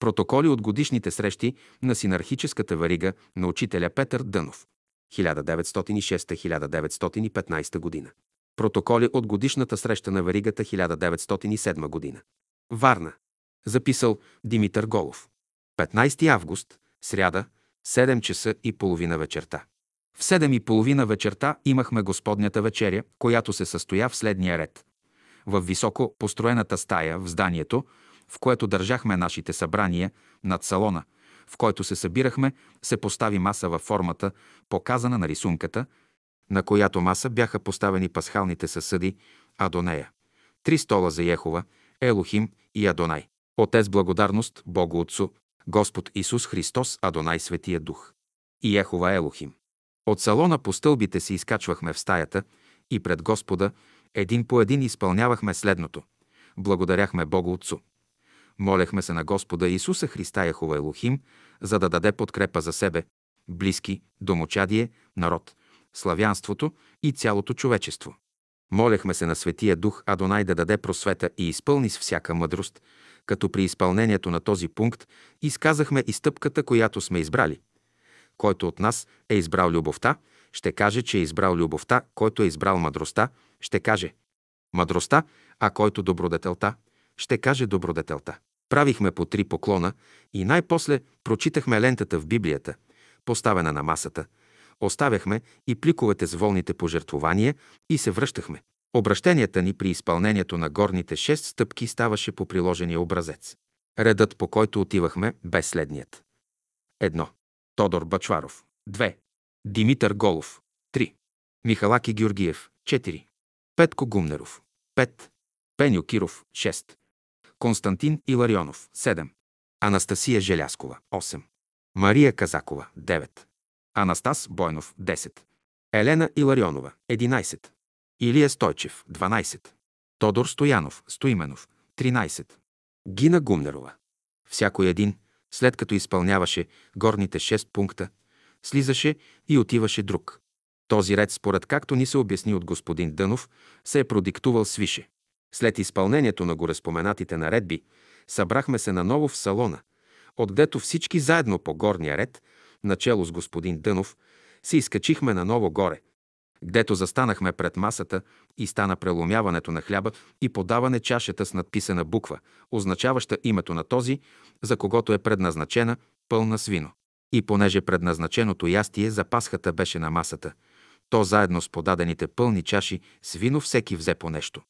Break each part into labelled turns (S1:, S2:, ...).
S1: Протоколи от годишните срещи на синархическата варига на учителя Петър Дънов. 1906-1915 година. Протоколи от годишната среща на варигата 1907 година. Варна. Записал Димитър Голов. 15 август, сряда, 7 часа и половина вечерта. В 7 и половина вечерта имахме Господнята вечеря, която се състоя в следния ред. В високо построената стая в зданието, в което държахме нашите събрания, над салона, в който се събирахме, се постави маса във формата, показана на рисунката, на която маса бяха поставени пасхалните съсъди, а до нея – три стола за Ехова, Елохим и Адонай. Отец благодарност Богу Отцу, Господ Исус Христос, Адонай Светия Дух. И Ехова Елохим. От салона по стълбите се изкачвахме в стаята и пред Господа един по един изпълнявахме следното. Благодаряхме Богу Отцу. Молехме се на Господа Исуса Христа Яхова Елохим, за да даде подкрепа за себе, близки, домочадие, народ, славянството и цялото човечество. Молехме се на Светия Дух Адонай да даде просвета и изпълни с всяка мъдрост, като при изпълнението на този пункт изказахме и стъпката, която сме избрали. Който от нас е избрал любовта, ще каже, че е избрал любовта, който е избрал мъдростта, ще каже мъдростта, а който добродетелта, ще каже добродетелта. Правихме по три поклона и най-после прочитахме лентата в Библията, поставена на масата, оставяхме и пликовете с волните пожертвования и се връщахме. Обращенията ни при изпълнението на горните шест стъпки ставаше по приложения образец. Редът, по който отивахме, бе следният. Едно. Тодор Бачваров. 2. Димитър Голов. 3. Михалаки Георгиев. 4. Петко Гумнеров. 5. Пеню Киров. 6. Константин Иларионов. 7. Анастасия Желяскова. 8. Мария Казакова. 9. Анастас Бойнов. 10. Елена Иларионова. 11. Илия Стойчев. 12. Тодор Стоянов. Стоименов. 13. Гина Гумнерова. Всяко един, след като изпълняваше горните 6 пункта, слизаше и отиваше друг. Този ред, според както ни се обясни от господин Дънов, се е продиктувал свише. След изпълнението на гореспоменатите наредби, събрахме се наново в салона, отдето всички заедно по горния ред, начало с господин Дънов, се изкачихме наново горе, гдето застанахме пред масата и стана преломяването на хляба и подаване чашата с надписана буква, означаваща името на този, за когото е предназначена пълна свино. И понеже предназначеното ястие за пасхата беше на масата, то заедно с подадените пълни чаши с вино всеки взе по нещо.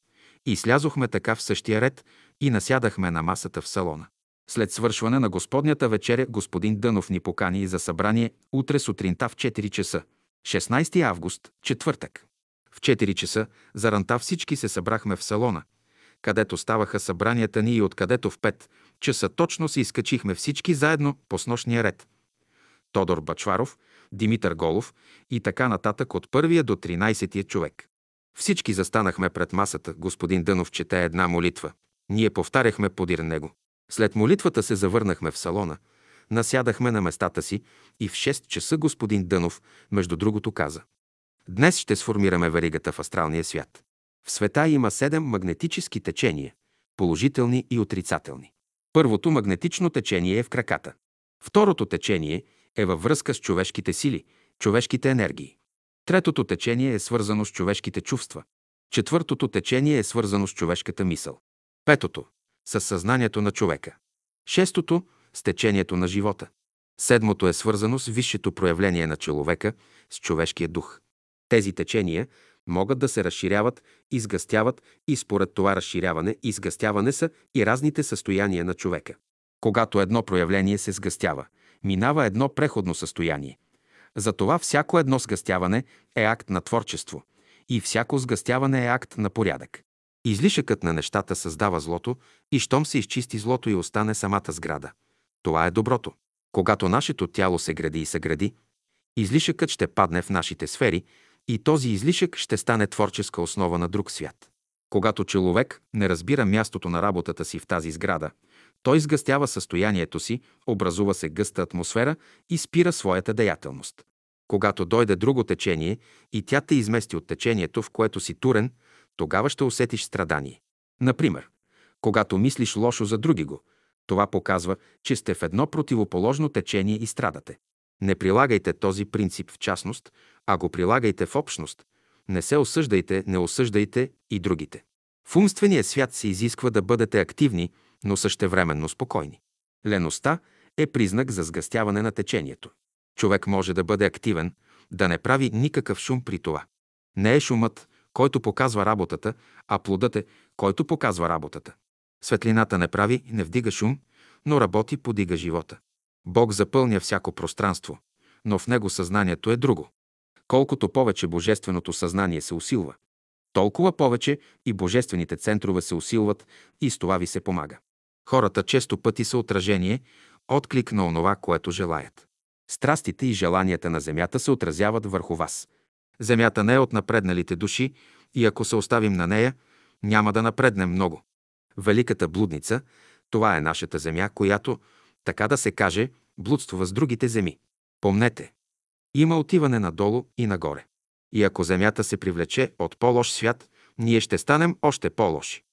S1: И слязохме така в същия ред и насядахме на масата в салона. След свършване на Господнята вечеря господин Дънов ни покани за събрание утре сутринта в 4 часа. 16 август, четвъртък. В 4 часа заранта всички се събрахме в салона, където ставаха събранията ни и откъдето в 5 часа точно се изкачихме всички заедно по снощния ред. Тодор Бачваров, Димитър Голов и така нататък от първия до 13 човек. Всички застанахме пред масата. Господин Дънов чете една молитва. Ние повтаряхме подир него. След молитвата се завърнахме в салона, насядахме на местата си и в 6 часа господин Дънов, между другото, каза Днес ще сформираме варигата в астралния свят. В света има седем магнетически течения – положителни и отрицателни. Първото магнетично течение е в краката. Второто течение е във връзка с човешките сили, човешките енергии. Третото течение е свързано с човешките чувства. Четвъртото течение е свързано с човешката мисъл. Петото – с съзнанието на човека. Шестото – с течението на живота. Седмото е свързано с висшето проявление на човека, с човешкия дух. Тези течения могат да се разширяват, изгъстяват и според това разширяване и изгъстяване са и разните състояния на човека. Когато едно проявление се сгъстява, минава едно преходно състояние – затова всяко едно сгъстяване е акт на творчество и всяко сгъстяване е акт на порядък. Излишъкът на нещата създава злото и щом се изчисти злото и остане самата сграда. Това е доброто. Когато нашето тяло се гради и се гради, излишъкът ще падне в нашите сфери и този излишък ще стане творческа основа на друг свят. Когато човек не разбира мястото на работата си в тази сграда, той сгъстява състоянието си, образува се гъста атмосфера и спира своята деятелност. Когато дойде друго течение и тя те измести от течението, в което си турен, тогава ще усетиш страдание. Например, когато мислиш лошо за други го, Това показва, че сте в едно противоположно течение и страдате. Не прилагайте този принцип в частност, а го прилагайте в общност. Не се осъждайте, не осъждайте и другите. В умствения свят се изисква да бъдете активни, но същевременно спокойни. Леността е признак за сгъстяване на течението. Човек може да бъде активен, да не прави никакъв шум при това. Не е шумът, който показва работата, а плодът е, който показва работата. Светлината не прави, не вдига шум, но работи, подига живота. Бог запълня всяко пространство, но в него съзнанието е друго. Колкото повече божественото съзнание се усилва, толкова повече и божествените центрове се усилват и с това ви се помага. Хората често пъти са отражение, отклик на онова, което желаят. Страстите и желанията на земята се отразяват върху вас. Земята не е от напредналите души и ако се оставим на нея, няма да напреднем много. Великата блудница – това е нашата земя, която, така да се каже, блудствува с другите земи. Помнете, има отиване надолу и нагоре. И ако земята се привлече от по-лош свят, ние ще станем още по-лоши.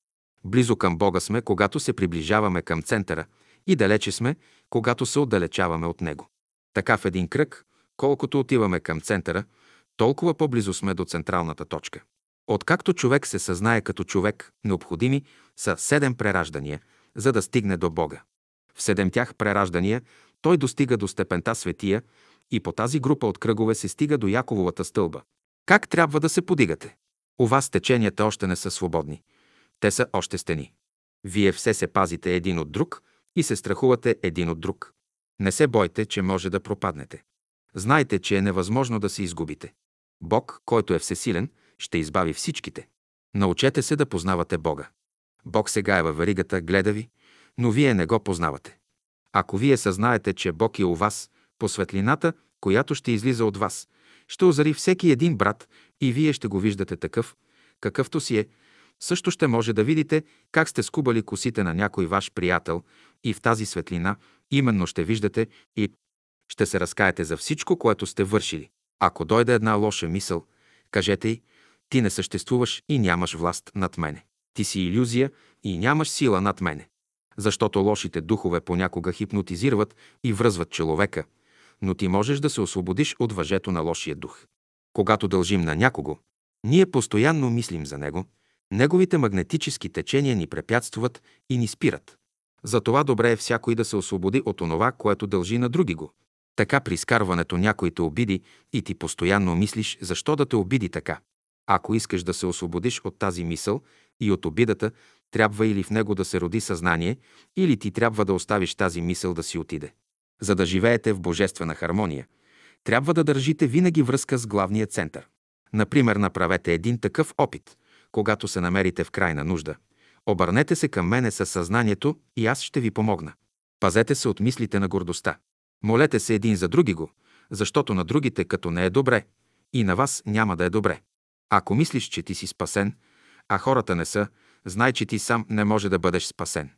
S1: Близо към Бога сме, когато се приближаваме към центъра, и далече сме, когато се отдалечаваме от Него. Така в един кръг, колкото отиваме към центъра, толкова по-близо сме до централната точка. Откакто човек се съзнае като човек, необходими са седем прераждания, за да стигне до Бога. В седем тях прераждания той достига до степента светия и по тази група от кръгове се стига до Якововата стълба. Как трябва да се подигате? У вас теченията още не са свободни. Те са още стени. Вие все се пазите един от друг и се страхувате един от друг. Не се бойте, че може да пропаднете. Знайте, че е невъзможно да се изгубите. Бог, който е всесилен, ще избави всичките. Научете се да познавате Бога. Бог сега е във веригата, гледа ви, но вие не го познавате. Ако вие съзнаете, че Бог е у вас, по светлината, която ще излиза от вас, ще озари всеки един брат и вие ще го виждате такъв, какъвто си е. Също ще може да видите как сте скубали косите на някой ваш приятел и в тази светлина именно ще виждате и ще се разкаете за всичко, което сте вършили. Ако дойде една лоша мисъл, кажете й, ти не съществуваш и нямаш власт над мене. Ти си иллюзия и нямаш сила над мене. Защото лошите духове понякога хипнотизират и връзват човека, но ти можеш да се освободиш от въжето на лошия дух. Когато дължим на някого, ние постоянно мислим за него, неговите магнетически течения ни препятстват и ни спират. Затова добре е всякой да се освободи от онова, което дължи на други го. Така при изкарването някой те обиди и ти постоянно мислиш защо да те обиди така. Ако искаш да се освободиш от тази мисъл и от обидата, трябва или в него да се роди съзнание, или ти трябва да оставиш тази мисъл да си отиде. За да живеете в божествена хармония, трябва да държите винаги връзка с главния център. Например, направете един такъв опит, когато се намерите в крайна нужда. Обърнете се към мене със съзнанието и аз ще ви помогна. Пазете се от мислите на гордостта. Молете се един за други го, защото на другите като не е добре, и на вас няма да е добре. Ако мислиш, че ти си спасен, а хората не са, знай, че ти сам не може да бъдеш спасен.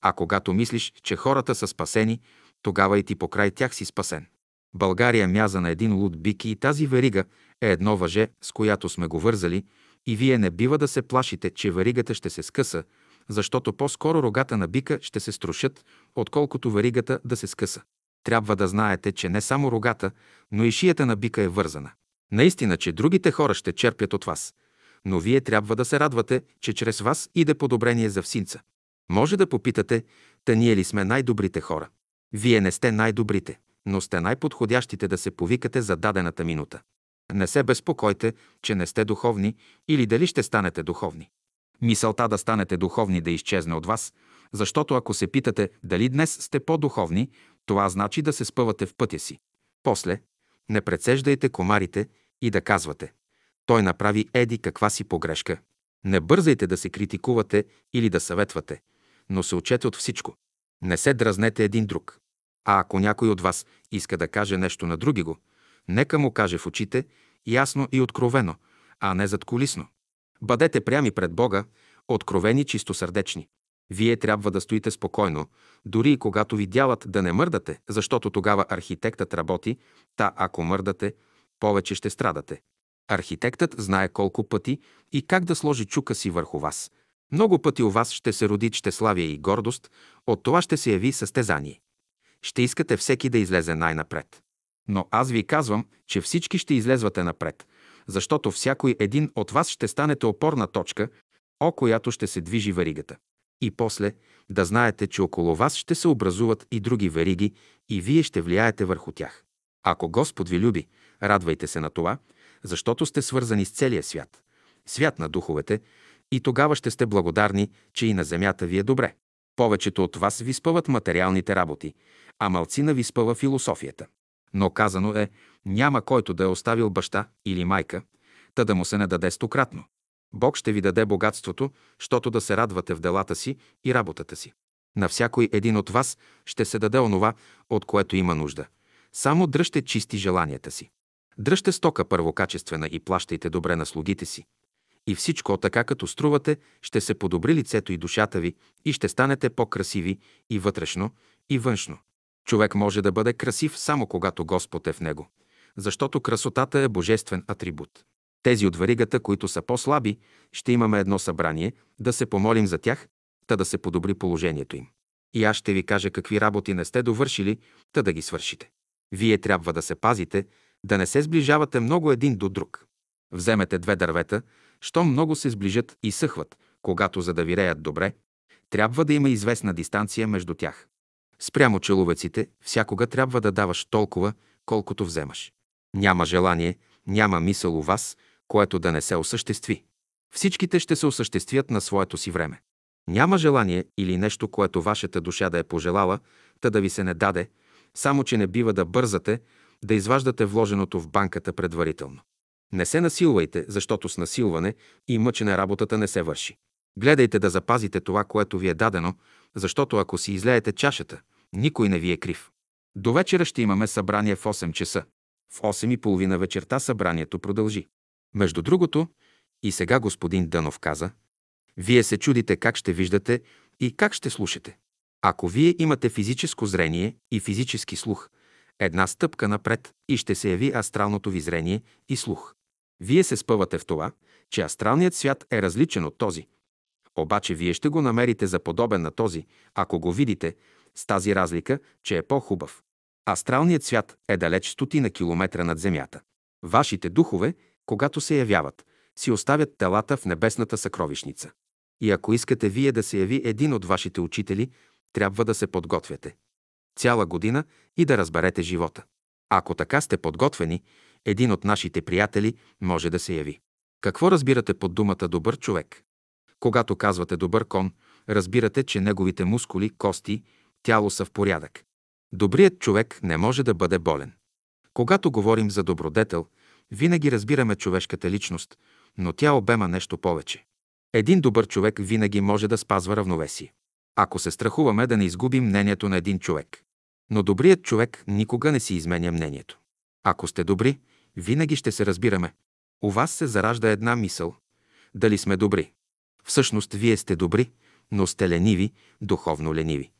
S1: А когато мислиш, че хората са спасени, тогава и ти покрай тях си спасен. България мяза на един луд бик и тази верига е едно въже, с която сме го вързали, и вие не бива да се плашите, че веригата ще се скъса, защото по-скоро рогата на бика ще се струшат, отколкото веригата да се скъса. Трябва да знаете, че не само рогата, но и шията на бика е вързана. Наистина, че другите хора ще черпят от вас, но вие трябва да се радвате, че чрез вас иде подобрение за всинца. Може да попитате, та ние ли сме най-добрите хора? Вие не сте най-добрите, но сте най-подходящите да се повикате за дадената минута. Не се безпокойте, че не сте духовни или дали ще станете духовни. Мисълта да станете духовни да изчезне от вас, защото ако се питате дали днес сте по-духовни, това значи да се спъвате в пътя си. После, не прецеждайте комарите и да казвате «Той направи еди каква си погрешка». Не бързайте да се критикувате или да съветвате, но се учете от всичко. Не се дразнете един друг. А ако някой от вас иска да каже нещо на други го, нека му каже в очите, ясно и откровено, а не задколисно. Бъдете прями пред Бога, откровени чистосърдечни. Вие трябва да стоите спокойно, дори и когато ви дялат да не мърдате, защото тогава архитектът работи, та ако мърдате, повече ще страдате. Архитектът знае колко пъти и как да сложи чука си върху вас. Много пъти у вас ще се роди щеславие и гордост, от това ще се яви състезание. Ще искате всеки да излезе най-напред. Но аз ви казвам, че всички ще излезвате напред, защото всякой един от вас ще станете опорна точка, о която ще се движи веригата. И после да знаете, че около вас ще се образуват и други вериги и вие ще влияете върху тях. Ако Господ ви люби, радвайте се на това, защото сте свързани с целия свят, свят на духовете, и тогава ще сте благодарни, че и на земята ви е добре. Повечето от вас ви спъват материалните работи, а малцина ви спъва философията. Но казано е, няма който да е оставил баща или майка, та да му се не даде стократно. Бог ще ви даде богатството, щото да се радвате в делата си и работата си. На всякой един от вас ще се даде онова, от което има нужда. Само дръжте чисти желанията си. Дръжте стока първокачествена и плащайте добре на слугите си. И всичко така като струвате, ще се подобри лицето и душата ви и ще станете по-красиви и вътрешно, и външно. Човек може да бъде красив само когато Господ е в него, защото красотата е божествен атрибут. Тези от варигата, които са по-слаби, ще имаме едно събрание, да се помолим за тях, та да се подобри положението им. И аз ще ви кажа какви работи не сте довършили, та да ги свършите. Вие трябва да се пазите, да не се сближавате много един до друг. Вземете две дървета, щом много се сближат и съхват, когато за да виреят добре, трябва да има известна дистанция между тях. Спрямо человеците, всякога трябва да даваш толкова, колкото вземаш. Няма желание, няма мисъл у вас, което да не се осъществи. Всичките ще се осъществят на своето си време. Няма желание или нещо, което вашата душа да е пожелала, та да ви се не даде, само че не бива да бързате, да изваждате вложеното в банката предварително. Не се насилвайте, защото с насилване и мъчене работата не се върши. Гледайте да запазите това, което ви е дадено, защото ако си излеете чашата, никой не ви е крив. До вечера ще имаме събрание в 8 часа. В 8 и половина вечерта събранието продължи. Между другото, и сега господин Дънов каза, вие се чудите как ще виждате и как ще слушате. Ако вие имате физическо зрение и физически слух, една стъпка напред и ще се яви астралното ви зрение и слух. Вие се спъвате в това, че астралният свят е различен от този. Обаче вие ще го намерите за подобен на този, ако го видите, с тази разлика, че е по-хубав. Астралният свят е далеч стотина километра над Земята. Вашите духове, когато се явяват, си оставят телата в небесната съкровищница. И ако искате вие да се яви един от вашите учители, трябва да се подготвяте. Цяла година и да разберете живота. Ако така сте подготвени, един от нашите приятели може да се яви. Какво разбирате под думата добър човек? Когато казвате добър кон, разбирате, че неговите мускули, кости, тяло са в порядък. Добрият човек не може да бъде болен. Когато говорим за добродетел, винаги разбираме човешката личност, но тя обема нещо повече. Един добър човек винаги може да спазва равновесие. Ако се страхуваме да не изгубим мнението на един човек. Но добрият човек никога не си изменя мнението. Ако сте добри, винаги ще се разбираме. У вас се заражда една мисъл. Дали сме добри? Всъщност, вие сте добри, но сте лениви, духовно лениви.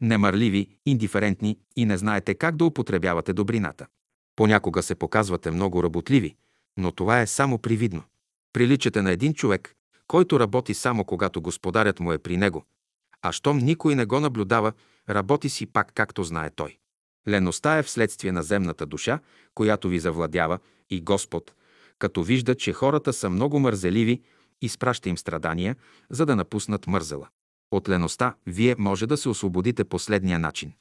S1: Немърливи, индиферентни и не знаете как да употребявате добрината. Понякога се показвате много работливи, но това е само привидно. Приличате на един човек, който работи само когато господарят му е при него, а щом никой не го наблюдава, работи си пак както знае той. Леността е вследствие на земната душа, която ви завладява и Господ, като вижда, че хората са много мързеливи, изпраща им страдания, за да напуснат мързела. От леността вие може да се освободите последния начин.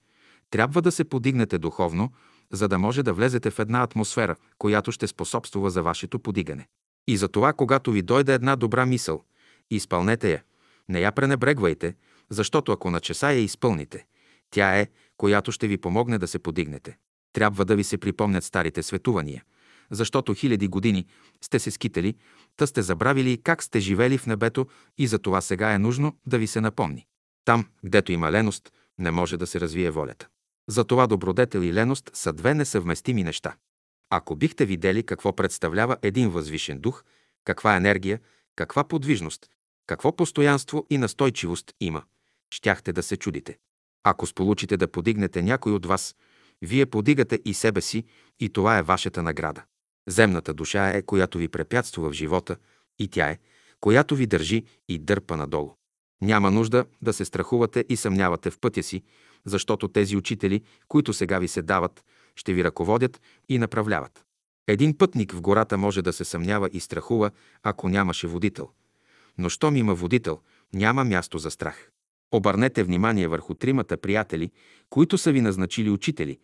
S1: Трябва да се подигнете духовно, за да може да влезете в една атмосфера, която ще способствува за вашето подигане. И за това, когато ви дойде една добра мисъл, изпълнете я. Не я пренебрегвайте, защото ако на часа я изпълните, тя е, която ще ви помогне да се подигнете. Трябва да ви се припомнят старите светувания, защото хиляди години сте се скитали, та сте забравили как сте живели в небето и за това сега е нужно да ви се напомни. Там, гдето има леност, не може да се развие волята. Затова добродетел и леност са две несъвместими неща. Ако бихте видели какво представлява един възвишен дух, каква енергия, каква подвижност, какво постоянство и настойчивост има, щяхте да се чудите. Ако сполучите да подигнете някой от вас, вие подигате и себе си и това е вашата награда. Земната душа е, която ви препятства в живота и тя е, която ви държи и дърпа надолу. Няма нужда да се страхувате и съмнявате в пътя си, защото тези учители, които сега ви се дават, ще ви ръководят и направляват. Един пътник в гората може да се съмнява и страхува, ако нямаше водител. Но щом има водител, няма място за страх. Обърнете внимание върху тримата приятели, които са ви назначили учители,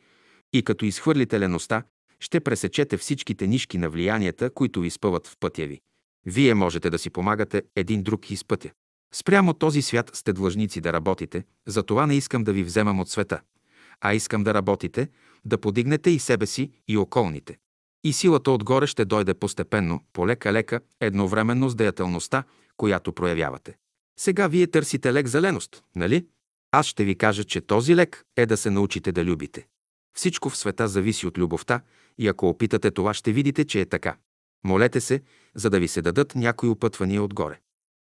S1: и като изхвърлите леността, ще пресечете всичките нишки на влиянията, които ви спъват в пътя ви. Вие можете да си помагате един друг из пътя. Спрямо този свят сте длъжници да работите, затова не искам да ви вземам от света, а искам да работите, да подигнете и себе си, и околните. И силата отгоре ще дойде постепенно, полека-лека, едновременно с деятелността, която проявявате. Сега вие търсите лек за леност, нали? Аз ще ви кажа, че този лек е да се научите да любите. Всичко в света зависи от любовта и ако опитате това, ще видите, че е така. Молете се, за да ви се дадат някои опътвания отгоре.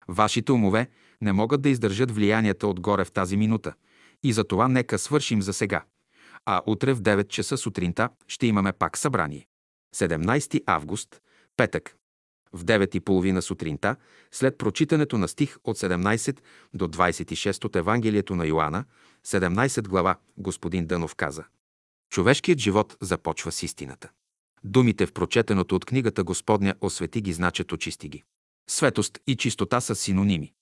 S1: Вашите умове не могат да издържат влиянията отгоре в тази минута и за това нека свършим за сега. А утре в 9 часа сутринта ще имаме пак събрание. 17 август, петък. В 9.30 сутринта, след прочитането на стих от 17 до 26 от Евангелието на Йоанна, 17 глава, господин Дънов каза Човешкият живот започва с истината. Думите в прочетеното от книгата Господня освети ги значат очисти ги. Светост и чистота са синоними.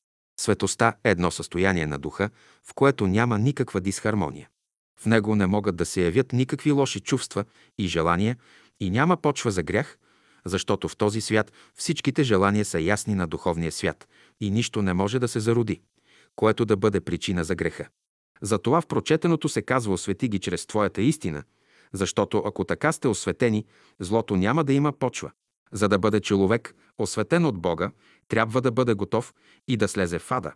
S1: Светостта е едно състояние на духа, в което няма никаква дисхармония. В него не могат да се явят никакви лоши чувства и желания и няма почва за грях, защото в този свят всичките желания са ясни на духовния свят и нищо не може да се зароди, което да бъде причина за греха. Затова в прочетеното се казва освети ги чрез Твоята истина, защото ако така сте осветени, злото няма да има почва. За да бъде човек осветен от Бога, трябва да бъде готов и да слезе в ада,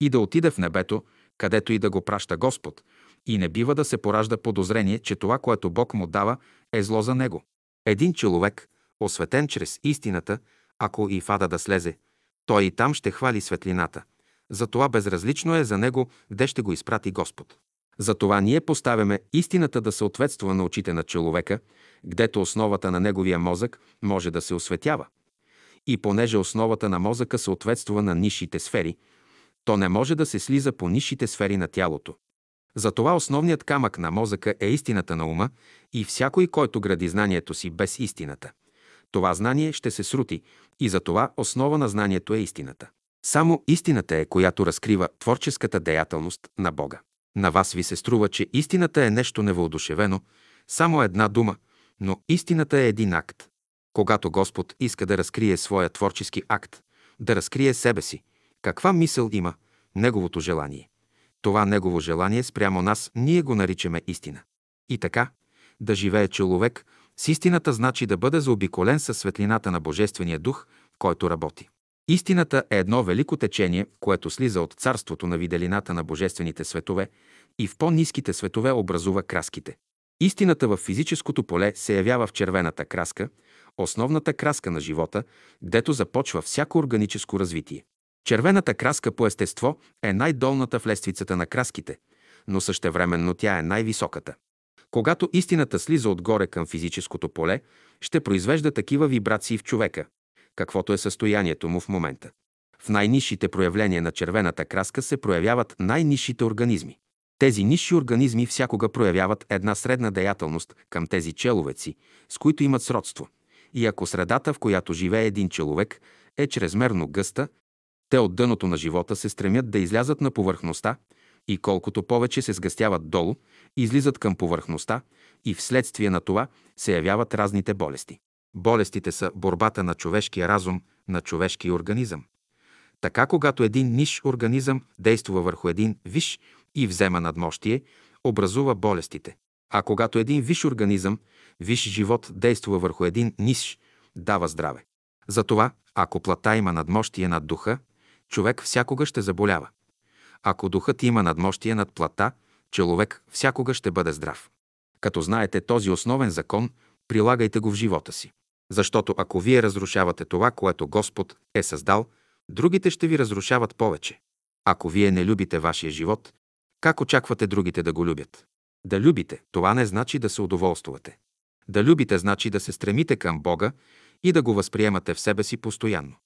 S1: и да отиде в небето, където и да го праща Господ, и не бива да се поражда подозрение, че това, което Бог му дава, е зло за него. Един човек, осветен чрез истината, ако и в ада да слезе, той и там ще хвали светлината. Затова безразлично е за него, где ще го изпрати Господ. Затова ние поставяме истината да съответства на очите на човека, гдето основата на неговия мозък може да се осветява. И понеже основата на мозъка съответства на нишите сфери, то не може да се слиза по нишите сфери на тялото. Затова основният камък на мозъка е истината на ума и всякой, който гради знанието си без истината. Това знание ще се срути и затова основа на знанието е истината. Само истината е, която разкрива творческата деятелност на Бога. На вас ви се струва, че истината е нещо невъодушевено, само една дума, но истината е един акт. Когато Господ иска да разкрие своя творчески акт, да разкрие себе си, каква мисъл има, неговото желание. Това негово желание спрямо нас ние го наричаме истина. И така, да живее човек с истината значи да бъде заобиколен със светлината на Божествения дух, който работи. Истината е едно велико течение, което слиза от царството на виделината на божествените светове и в по-низките светове образува краските. Истината в физическото поле се явява в червената краска, основната краска на живота, гдето започва всяко органическо развитие. Червената краска по естество е най-долната в лествицата на краските, но същевременно тя е най-високата. Когато истината слиза отгоре към физическото поле, ще произвежда такива вибрации в човека, каквото е състоянието му в момента. В най-низшите проявления на червената краска се проявяват най-низшите организми. Тези нисши организми всякога проявяват една средна деятелност към тези человеци, с които имат сродство. И ако средата, в която живее един човек, е чрезмерно гъста, те от дъното на живота се стремят да излязат на повърхността и колкото повече се сгъстяват долу, излизат към повърхността и вследствие на това се явяват разните болести. Болестите са борбата на човешкия разум, на човешкия организъм. Така, когато един ниш организъм действа върху един виш и взема надмощие, образува болестите. А когато един виш организъм, виш живот действа върху един ниш, дава здраве. Затова, ако плата има надмощие над духа, човек всякога ще заболява. Ако духът има надмощие над плата, човек всякога ще бъде здрав. Като знаете този основен закон, прилагайте го в живота си. Защото ако вие разрушавате това, което Господ е създал, другите ще ви разрушават повече. Ако вие не любите вашия живот, как очаквате другите да го любят? Да любите, това не значи да се удоволствате. Да любите значи да се стремите към Бога и да го възприемате в себе си постоянно.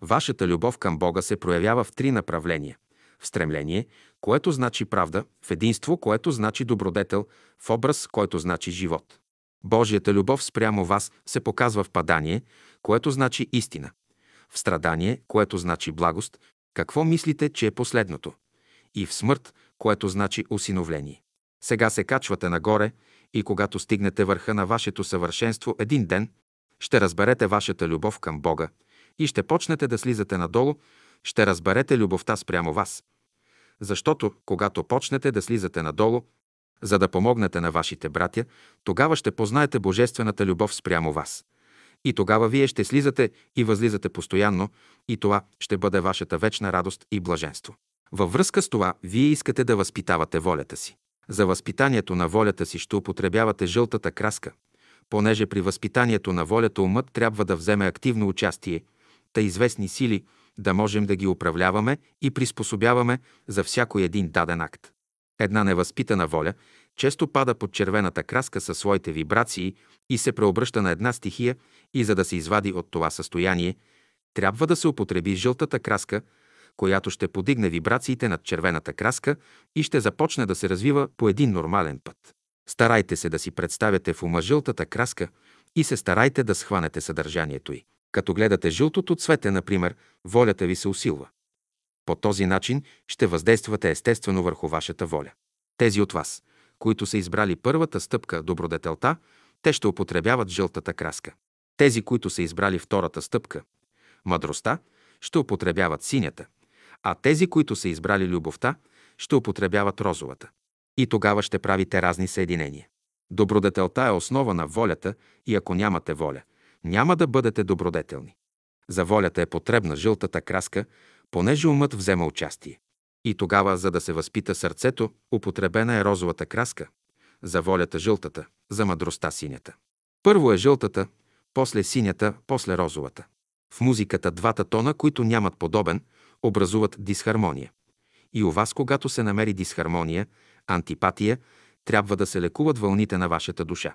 S1: Вашата любов към Бога се проявява в три направления. В стремление, което значи правда, в единство, което значи добродетел, в образ, който значи живот. Божията любов спрямо вас се показва в падание, което значи истина, в страдание, което значи благост, какво мислите, че е последното, и в смърт, което значи усиновление. Сега се качвате нагоре и когато стигнете върха на вашето съвършенство един ден, ще разберете вашата любов към Бога и ще почнете да слизате надолу, ще разберете любовта спрямо вас. Защото, когато почнете да слизате надолу, за да помогнете на вашите братя, тогава ще познаете божествената любов спрямо вас. И тогава вие ще слизате и възлизате постоянно, и това ще бъде вашата вечна радост и блаженство. Във връзка с това, вие искате да възпитавате волята си. За възпитанието на волята си ще употребявате жълтата краска, понеже при възпитанието на волята умът трябва да вземе активно участие, та известни сили да можем да ги управляваме и приспособяваме за всяко един даден акт. Една невъзпитана воля често пада под червената краска със своите вибрации и се преобръща на една стихия и за да се извади от това състояние, трябва да се употреби жълтата краска, която ще подигне вибрациите над червената краска и ще започне да се развива по един нормален път. Старайте се да си представяте в ума жълтата краска и се старайте да схванете съдържанието й. Като гледате жълтото цвете, например, волята ви се усилва. По този начин ще въздействате естествено върху вашата воля. Тези от вас, които са избрали първата стъпка добродетелта, те ще употребяват жълтата краска. Тези, които са избрали втората стъпка мъдростта, ще употребяват синята, а тези, които са избрали любовта, ще употребяват розовата. И тогава ще правите разни съединения. Добродетелта е основа на волята и ако нямате воля, няма да бъдете добродетелни. За волята е потребна жълтата краска, понеже умът взема участие. И тогава, за да се възпита сърцето, употребена е розовата краска, за волята жълтата, за мъдростта синята. Първо е жълтата, после синята, после розовата. В музиката двата тона, които нямат подобен, образуват дисхармония. И у вас, когато се намери дисхармония, антипатия, трябва да се лекуват вълните на вашата душа.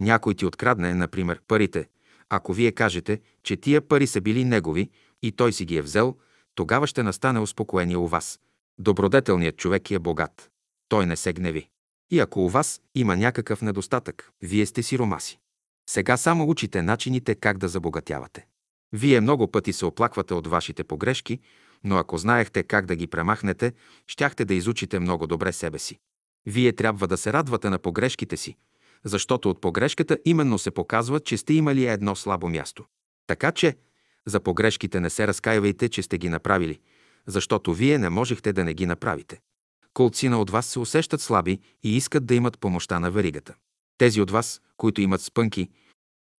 S1: Някой ти открадне, например, парите. Ако вие кажете, че тия пари са били негови и той си ги е взел, тогава ще настане успокоение у вас. Добродетелният човек е богат. Той не се гневи. И ако у вас има някакъв недостатък, вие сте сиромаси. Сега само учите начините как да забогатявате. Вие много пъти се оплаквате от вашите погрешки, но ако знаехте как да ги премахнете, щяхте да изучите много добре себе си. Вие трябва да се радвате на погрешките си, защото от погрешката именно се показва, че сте имали едно слабо място. Така че, за погрешките не се разкаивайте, че сте ги направили, защото вие не можехте да не ги направите. Колцина от вас се усещат слаби и искат да имат помощта на веригата. Тези от вас, които имат спънки,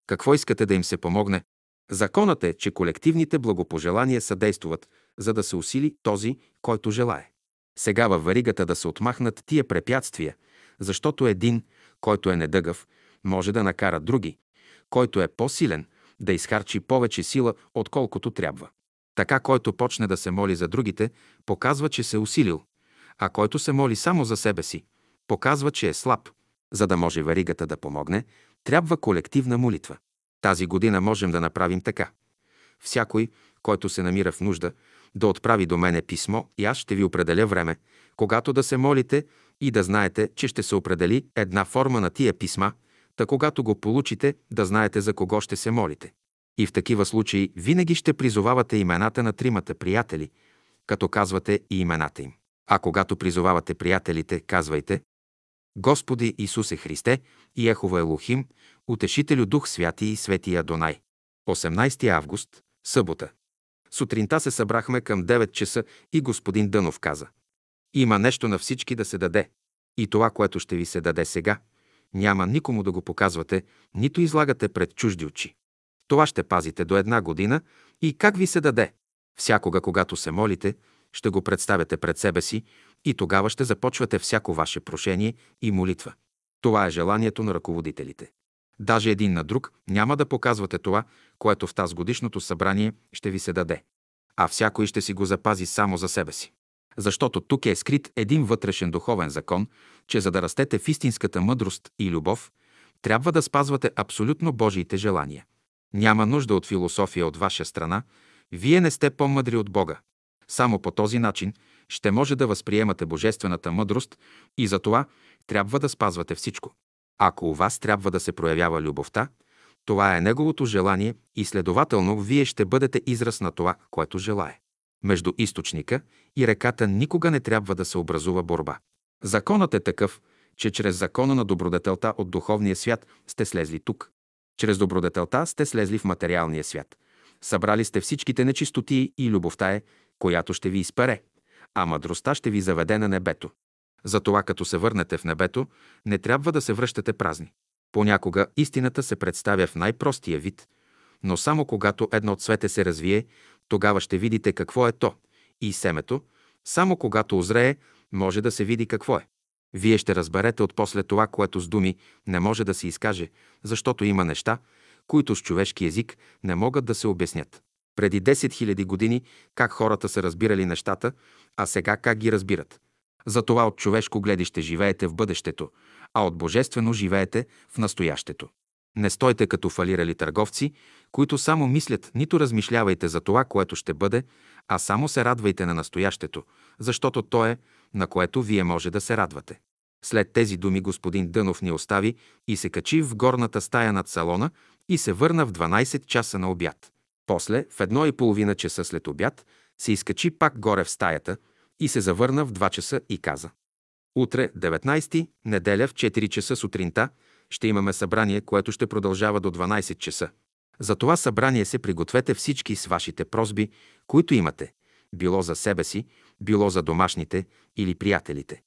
S1: какво искате да им се помогне? Законът е, че колективните благопожелания съдействуват, за да се усили този, който желае. Сега във варигата да се отмахнат тия препятствия, защото един, който е недъгав, може да накара други, който е по-силен, да изхарчи повече сила, отколкото трябва. Така, който почне да се моли за другите, показва, че се усилил, а който се моли само за себе си, показва, че е слаб. За да може варигата да помогне, трябва колективна молитва. Тази година можем да направим така. Всякой, който се намира в нужда, да отправи до мене писмо и аз ще ви определя време, когато да се молите и да знаете, че ще се определи една форма на тия писма, та когато го получите, да знаете за кого ще се молите. И в такива случаи винаги ще призовавате имената на тримата приятели, като казвате и имената им. А когато призовавате приятелите, казвайте Господи Исусе Христе и Ехова Елохим, Утешителю Дух Святи и Свети Адонай. 18 август, събота. Сутринта се събрахме към 9 часа и господин Дънов каза. Има нещо на всички да се даде. И това, което ще ви се даде сега, няма никому да го показвате, нито излагате пред чужди очи. Това ще пазите до една година и как ви се даде. Всякога, когато се молите, ще го представяте пред себе си и тогава ще започвате всяко ваше прошение и молитва. Това е желанието на ръководителите. Даже един на друг няма да показвате това, което в тази годишното събрание ще ви се даде. А всякой ще си го запази само за себе си. Защото тук е скрит един вътрешен духовен закон, че за да растете в истинската мъдрост и любов, трябва да спазвате абсолютно Божиите желания. Няма нужда от философия от ваша страна, Вие не сте по-мъдри от Бога. Само по този начин ще може да възприемате божествената мъдрост и за това трябва да спазвате всичко. Ако у вас трябва да се проявява любовта, това е неговото желание и следователно вие ще бъдете израз на това, което желае. Между източника и реката никога не трябва да се образува борба. Законът е такъв, че чрез закона на добродетелта от духовния свят сте слезли тук. Чрез добродетелта сте слезли в материалния свят. Събрали сте всичките нечистоти и любовта е, която ще ви изпере, а мъдростта ще ви заведе на небето. Затова като се върнете в небето, не трябва да се връщате празни. Понякога истината се представя в най-простия вид, но само когато едно цвете се развие, тогава ще видите какво е то. И семето, само когато озрее, може да се види какво е. Вие ще разберете от после това, което с думи не може да се изкаже, защото има неща, които с човешки език не могат да се обяснят. Преди 10 000 години как хората са разбирали нещата, а сега как ги разбират. Затова от човешко гледище живеете в бъдещето, а от божествено живеете в настоящето. Не стойте като фалирали търговци, които само мислят, нито размишлявайте за това, което ще бъде, а само се радвайте на настоящето, защото то е, на което вие може да се радвате. След тези думи господин Дънов ни остави и се качи в горната стая над салона и се върна в 12 часа на обяд. После, в едно и половина часа след обяд, се изкачи пак горе в стаята и се завърна в 2 часа и каза. Утре, 19 неделя в 4 часа сутринта, ще имаме събрание, което ще продължава до 12 часа. За това събрание се пригответе всички с вашите просби, които имате, било за себе си, било за домашните или приятелите.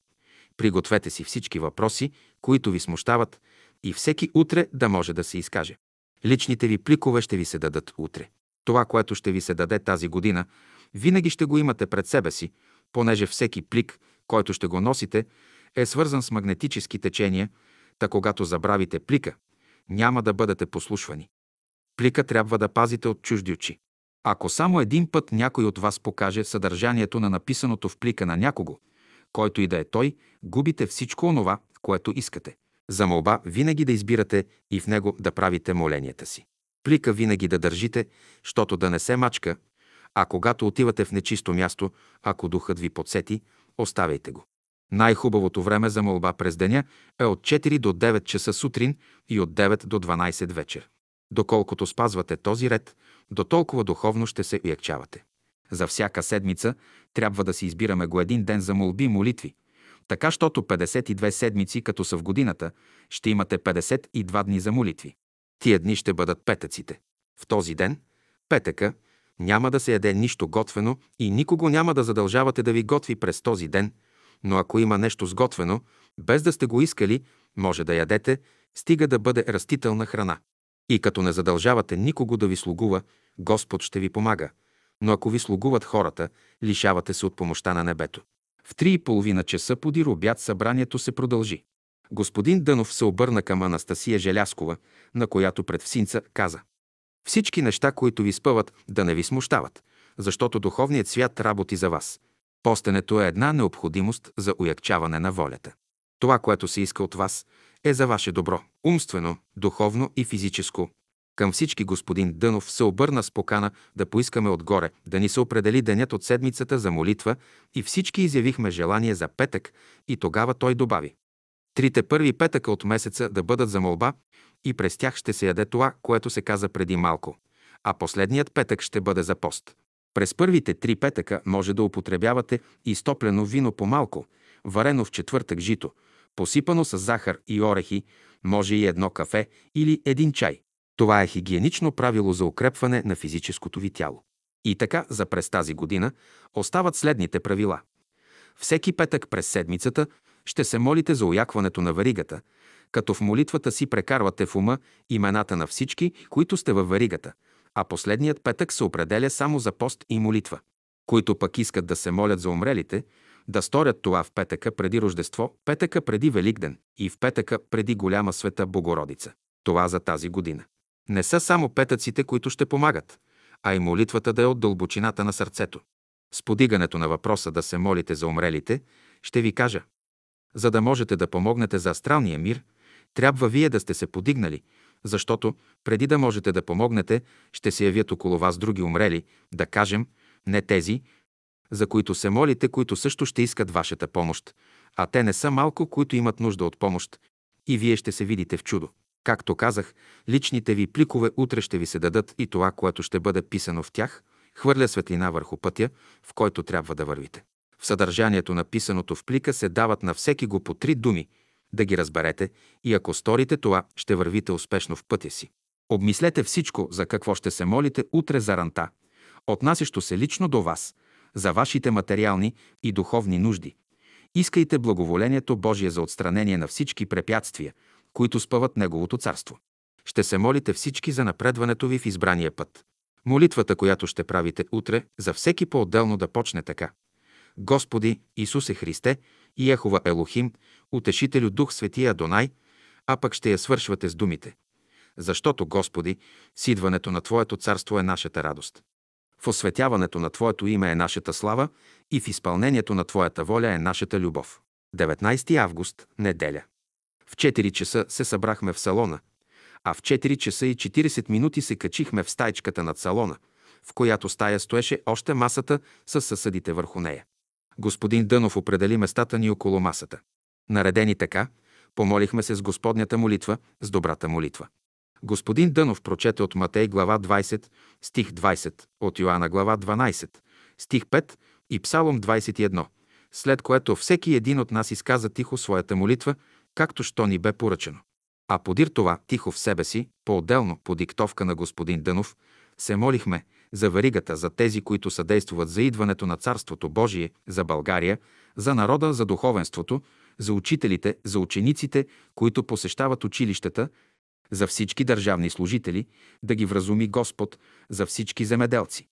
S1: Пригответе си всички въпроси, които ви смущават и всеки утре да може да се изкаже. Личните ви пликове ще ви се дадат утре. Това, което ще ви се даде тази година, винаги ще го имате пред себе си, понеже всеки плик, който ще го носите, е свързан с магнетически течения, та когато забравите плика, няма да бъдете послушвани. Плика трябва да пазите от чужди очи. Ако само един път някой от вас покаже съдържанието на написаното в плика на някого, който и да е той, губите всичко онова, което искате. За молба винаги да избирате и в него да правите моленията си. Плика винаги да държите, щото да не се мачка, а когато отивате в нечисто място, ако духът ви подсети, оставяйте го. Най-хубавото време за молба през деня е от 4 до 9 часа сутрин и от 9 до 12 вечер. Доколкото спазвате този ред, до толкова духовно ще се уякчавате. За всяка седмица трябва да си избираме го един ден за молби и молитви. Така, щото 52 седмици, като са в годината, ще имате 52 дни за молитви. Тия дни ще бъдат петъците. В този ден, петъка, няма да се яде нищо готвено и никого няма да задължавате да ви готви през този ден, но ако има нещо сготвено, без да сте го искали, може да ядете, стига да бъде растителна храна. И като не задължавате никого да ви слугува, Господ ще ви помага. Но ако ви слугуват хората, лишавате се от помощта на небето. В три и половина часа подир обяд събранието се продължи. Господин Дънов се обърна към Анастасия Желяскова, на която пред всинца каза Всички неща, които ви спъват, да не ви смущават, защото духовният свят работи за вас. Постенето е една необходимост за уякчаване на волята. Това, което се иска от вас, е за ваше добро, умствено, духовно и физическо. Към всички господин Дънов се обърна с покана да поискаме отгоре, да ни се определи денят от седмицата за молитва и всички изявихме желание за петък и тогава той добави. Трите първи петъка от месеца да бъдат за молба и през тях ще се яде това, което се каза преди малко, а последният петък ще бъде за пост. През първите три петъка може да употребявате изтоплено вино по малко, варено в четвъртък жито, посипано с захар и орехи, може и едно кафе или един чай. Това е хигиенично правило за укрепване на физическото ви тяло. И така за през тази година остават следните правила. Всеки петък през седмицата ще се молите за уякването на варигата, като в молитвата си прекарвате в ума имената на всички, които сте във варигата, а последният петък се определя само за пост и молитва. Които пък искат да се молят за умрелите, да сторят това в петъка преди Рождество, петъка преди Великден и в петъка преди Голяма света Богородица. Това за тази година. Не са само петъците, които ще помагат, а и молитвата да е от дълбочината на сърцето. С подигането на въпроса да се молите за умрелите, ще ви кажа. За да можете да помогнете за астралния мир, трябва вие да сте се подигнали, Защото, преди да можете да помогнете, ще се явят около вас други умрели, да кажем, не тези, за които се молите, които също ще искат вашата помощ, а те не са малко, които имат нужда от помощ, и вие ще се видите в чудо. Както казах, личните ви пликове утре ще ви се дадат и това, което ще бъде писано в тях, хвърля светлина върху пътя, в който трябва да вървите. В съдържанието на писаното в плика се дават на всеки го по три думи, да ги разберете и ако сторите това, ще вървите успешно в пътя си. Обмислете всичко, за какво ще се молите утре за ранта, отнасящо се лично до вас, за вашите материални и духовни нужди. Искайте благоволението Божие за отстранение на всички препятствия, които спъват Неговото царство. Ще се молите всички за напредването ви в избрания път. Молитвата, която ще правите утре, за всеки по-отделно да почне така. Господи Исусе Христе и Ехова Елохим, Утешителю Дух Светия Адонай, а пък ще я свършвате с думите. Защото, Господи, с идването на Твоето царство е нашата радост. В осветяването на Твоето име е нашата слава и в изпълнението на Твоята воля е нашата любов. 19 август, неделя. В 4 часа се събрахме в салона, а в 4 часа и 40 минути се качихме в стайчката над салона, в която стая стоеше още масата с съсъдите върху нея. Господин Дънов определи местата ни около масата. Наредени така, помолихме се с Господнята молитва, с добрата молитва. Господин Дънов прочете от Матей глава 20, стих 20, от Йоанна глава 12, стих 5 и Псалом 21, след което всеки един от нас изказа тихо своята молитва, както що ни бе поръчено. А подир това, тихо в себе си, по-отделно, по диктовка на господин Дънов, се молихме за варигата, за тези, които съдействуват за идването на Царството Божие, за България, за народа, за духовенството, за учителите, за учениците, които посещават училищата, за всички държавни служители, да ги вразуми Господ, за всички земеделци,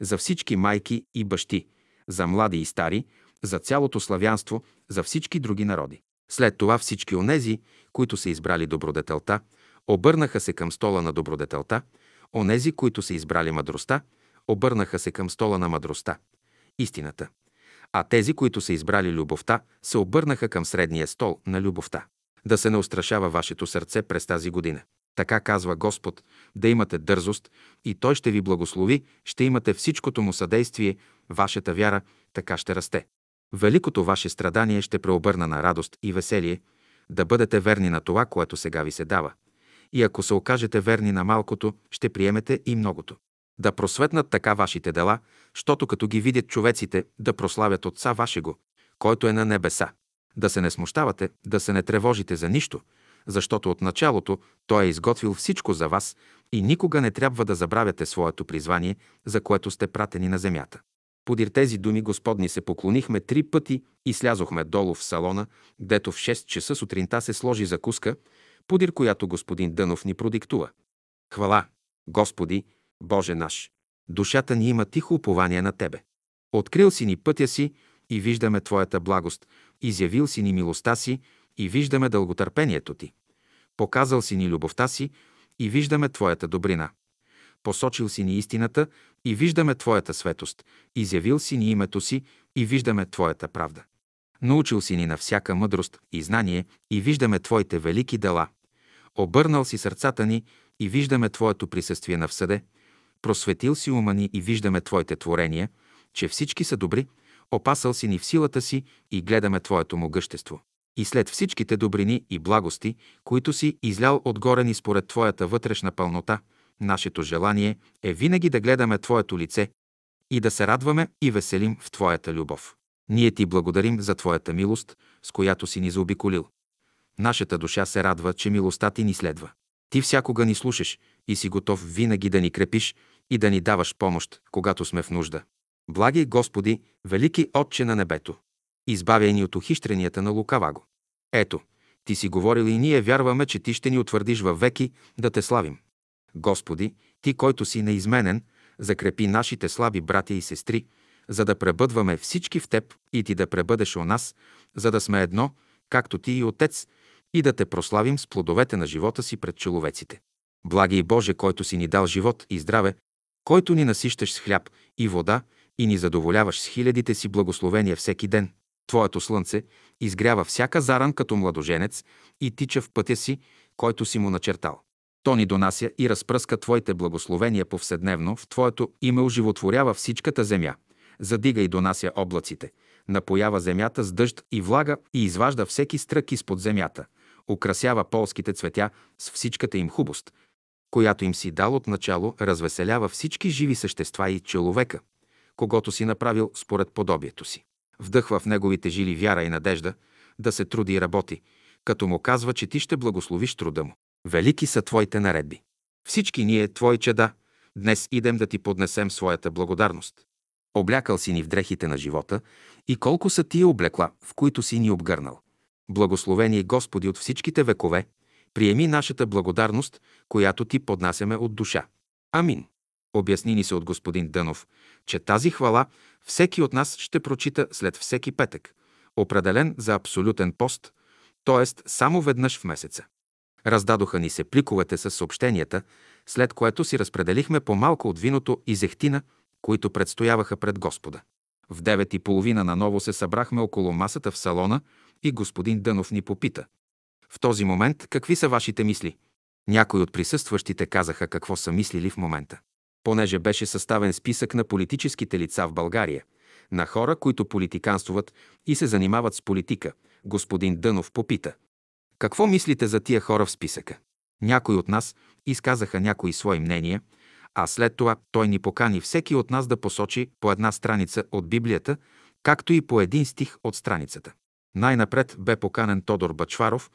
S1: за всички майки и бащи, за млади и стари, за цялото славянство, за всички други народи. След това всички онези, които са избрали добродетелта, обърнаха се към стола на добродетелта, онези, които са избрали мъдростта, обърнаха се към стола на мъдростта, истината. А тези, които са избрали любовта, се обърнаха към средния стол на любовта. Да се не устрашава вашето сърце през тази година. Така казва Господ, да имате дързост и Той ще ви благослови, ще имате всичкото му съдействие, вашата вяра така ще расте. Великото ваше страдание ще преобърна на радост и веселие, да бъдете верни на това, което сега ви се дава. И ако се окажете верни на малкото, ще приемете и многото. Да просветнат така вашите дела, щото като ги видят човеците, да прославят Отца вашего, който е на небеса. Да се не смущавате, да се не тревожите за нищо, защото от началото Той е изготвил всичко за вас и никога не трябва да забравяте своето призвание, за което сте пратени на земята. Подир тези думи Господни се поклонихме три пъти и слязохме долу в салона, гдето в 6 часа сутринта се сложи закуска, подир която господин Дънов ни продиктува. Хвала, Господи, Боже наш! Душата ни има тихо упование на Тебе. Открил си ни пътя си и виждаме Твоята благост, изявил си ни милостта си и виждаме дълготърпението Ти. Показал си ни любовта си и виждаме Твоята добрина. Посочил си ни истината и виждаме Твоята светост. Изявил си ни името си и виждаме Твоята правда. Научил си ни на всяка мъдрост и знание и виждаме Твоите велики дела. Обърнал си сърцата ни и виждаме Твоето присъствие на всъде. Просветил си ума ни и виждаме Твоите творения, че всички са добри. Опасал си ни в силата си и гледаме Твоето могъщество. И след всичките добрини и благости, които си излял отгоре ни според Твоята вътрешна пълнота – Нашето желание е винаги да гледаме Твоето лице и да се радваме и веселим в Твоята любов. Ние Ти благодарим за Твоята милост, с която си ни заобиколил. Нашата душа се радва, че милостта Ти ни следва. Ти всякога ни слушаш и си готов винаги да ни крепиш и да ни даваш помощ, когато сме в нужда. Благи Господи, велики Отче на небето, избавяй ни от ухищренията на лукаваго. Ето, Ти си говорил и ние вярваме, че Ти ще ни утвърдиш във веки да Те славим. Господи, Ти, който си неизменен, закрепи нашите слаби братя и сестри, за да пребъдваме всички в Теб и Ти да пребъдеш у нас, за да сме едно, както Ти и Отец, и да Те прославим с плодовете на живота си пред човеците. Благи Боже, който си ни дал живот и здраве, който ни насищаш с хляб и вода и ни задоволяваш с хилядите си благословения всеки ден. Твоето слънце изгрява всяка заран като младоженец и тича в пътя си, който си му начертал. То ни донася и разпръска Твоите благословения повседневно, в Твоето име оживотворява всичката земя, задига и донася облаците, напоява земята с дъжд и влага и изважда всеки стрък изпод земята, украсява полските цветя с всичката им хубост, която им си дал от начало, развеселява всички живи същества и човека, когато си направил според подобието си. Вдъхва в неговите жили вяра и надежда да се труди и работи, като му казва, че ти ще благословиш труда му. Велики са твоите наредби. Всички ние, твои чеда, днес идем да ти поднесем своята благодарност. Облякал си ни в дрехите на живота и колко са тия облекла, в които си ни обгърнал. Благословени Господи от всичките векове, приеми нашата благодарност, която ти поднасяме от душа. Амин. Обясни ни се от господин Дънов, че тази хвала всеки от нас ще прочита след всеки петък, определен за абсолютен пост, т.е. само веднъж в месеца. Раздадоха ни се пликовете с съобщенията, след което си разпределихме по-малко от виното и зехтина, които предстояваха пред Господа. В девет и половина наново се събрахме около масата в салона и господин Дънов ни попита. В този момент какви са вашите мисли? Някои от присъстващите казаха какво са мислили в момента. Понеже беше съставен списък на политическите лица в България, на хора, които политиканствуват и се занимават с политика, господин Дънов попита. Какво мислите за тия хора в списъка? Някои от нас изказаха някои свои мнения, а след това той ни покани всеки от нас да посочи по една страница от Библията, както и по един стих от страницата. Най-напред бе поканен Тодор Бачваров,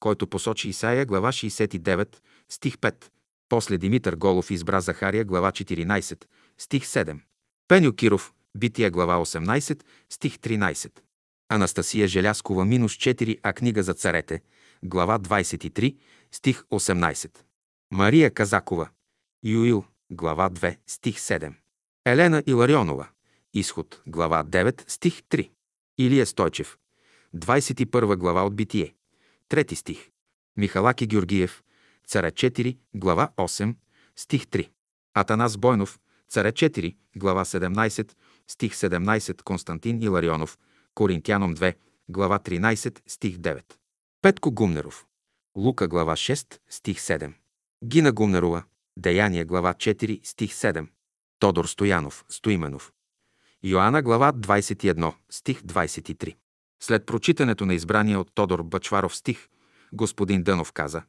S1: който посочи Исаия, глава 69, стих 5. После Димитър Голов избра Захария, глава 14, стих 7. Пеню Киров, Бития, глава 18, стих 13. Анастасия Желяскова, минус 4, а книга за царете, глава 23, стих 18. Мария Казакова, Юил, глава 2, стих 7. Елена Иларионова, Изход, глава 9, стих 3. Илия Стойчев, 21 глава от Битие, 3 стих. Михалаки Георгиев, Царе 4, глава 8, стих 3. Атанас Бойнов, Царе 4, глава 17, стих 17. Константин Иларионов, Коринтяном 2, глава 13, стих 9. Петко Гумнеров, Лука, глава 6, стих 7. Гина Гумнерова, Деяния, глава 4, стих 7. Тодор Стоянов, Стоименов. Йоанна, глава 21, стих 23. След прочитането на избрания от Тодор Бачваров стих, господин Дънов каза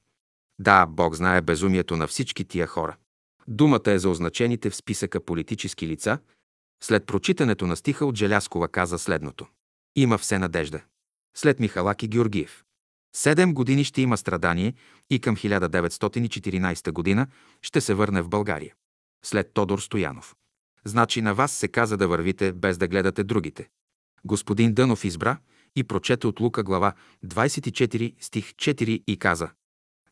S1: Да, Бог знае безумието на всички тия хора. Думата е за означените в списъка политически лица. След прочитането на стиха от Желяскова каза следното. Има все надежда. След Михалаки Георгиев. Седем години ще има страдание и към 1914 година ще се върне в България. След Тодор Стоянов. Значи на вас се каза да вървите без да гледате другите. Господин Дънов избра и прочете от Лука глава 24 стих 4 и каза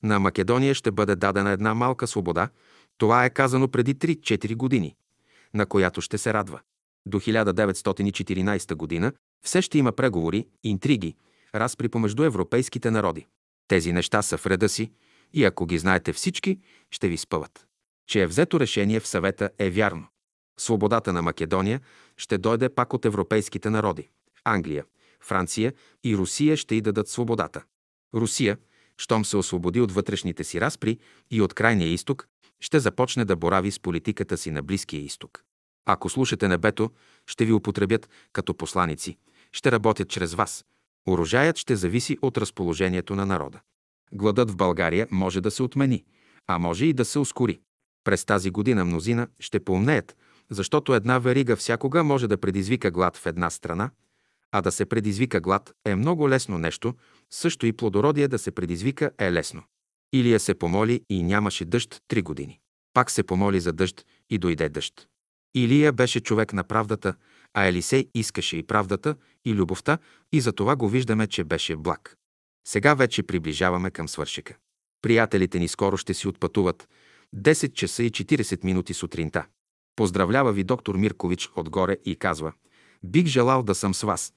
S1: На Македония ще бъде дадена една малка свобода, това е казано преди 3-4 години, на която ще се радва. До 1914 година все ще има преговори, интриги, разпри помежду европейските народи. Тези неща са в реда си и ако ги знаете всички, ще ви спъват. Че е взето решение в съвета е вярно. Свободата на Македония ще дойде пак от европейските народи. Англия, Франция и Русия ще й дадат свободата. Русия, щом се освободи от вътрешните си разпри и от крайния изток, ще започне да борави с политиката си на Близкия изток. Ако слушате небето, ще ви употребят като посланици, ще работят чрез вас. Урожаят ще зависи от разположението на народа. Гладът в България може да се отмени, а може и да се ускори. През тази година мнозина ще поумнеят, защото една верига всякога може да предизвика глад в една страна, а да се предизвика глад е много лесно нещо, също и плодородие да се предизвика е лесно. Илия се помоли и нямаше дъжд три години. Пак се помоли за дъжд и дойде дъжд. Илия беше човек на правдата, а Елисей искаше и правдата, и любовта, и за това го виждаме, че беше благ. Сега вече приближаваме към свършика. Приятелите ни скоро ще си отпътуват 10 часа и 40 минути сутринта. Поздравлява ви доктор Миркович отгоре и казва «Бих желал да съм с вас.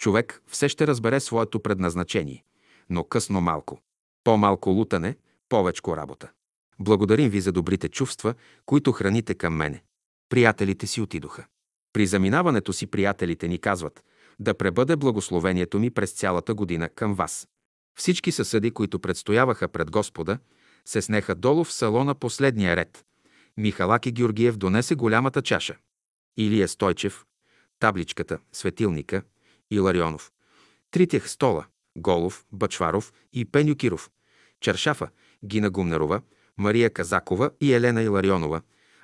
S1: Човек все ще разбере своето предназначение, но късно малко. По-малко лутане, повечко работа. Благодарим ви за добрите чувства, които храните към мене. Приятелите си отидоха. При заминаването си приятелите ни казват да пребъде благословението ми през цялата година към вас. Всички съсъди, които предстояваха пред Господа, се снеха долу в салона последния ред. Михалаки Георгиев донесе голямата чаша. Илия Стойчев, табличката, светилника, Иларионов. Тритех стола, Голов, Бачваров и Пеню Киров. Чершафа, Гина Гумнерова, Мария Казакова и Елена Иларионова,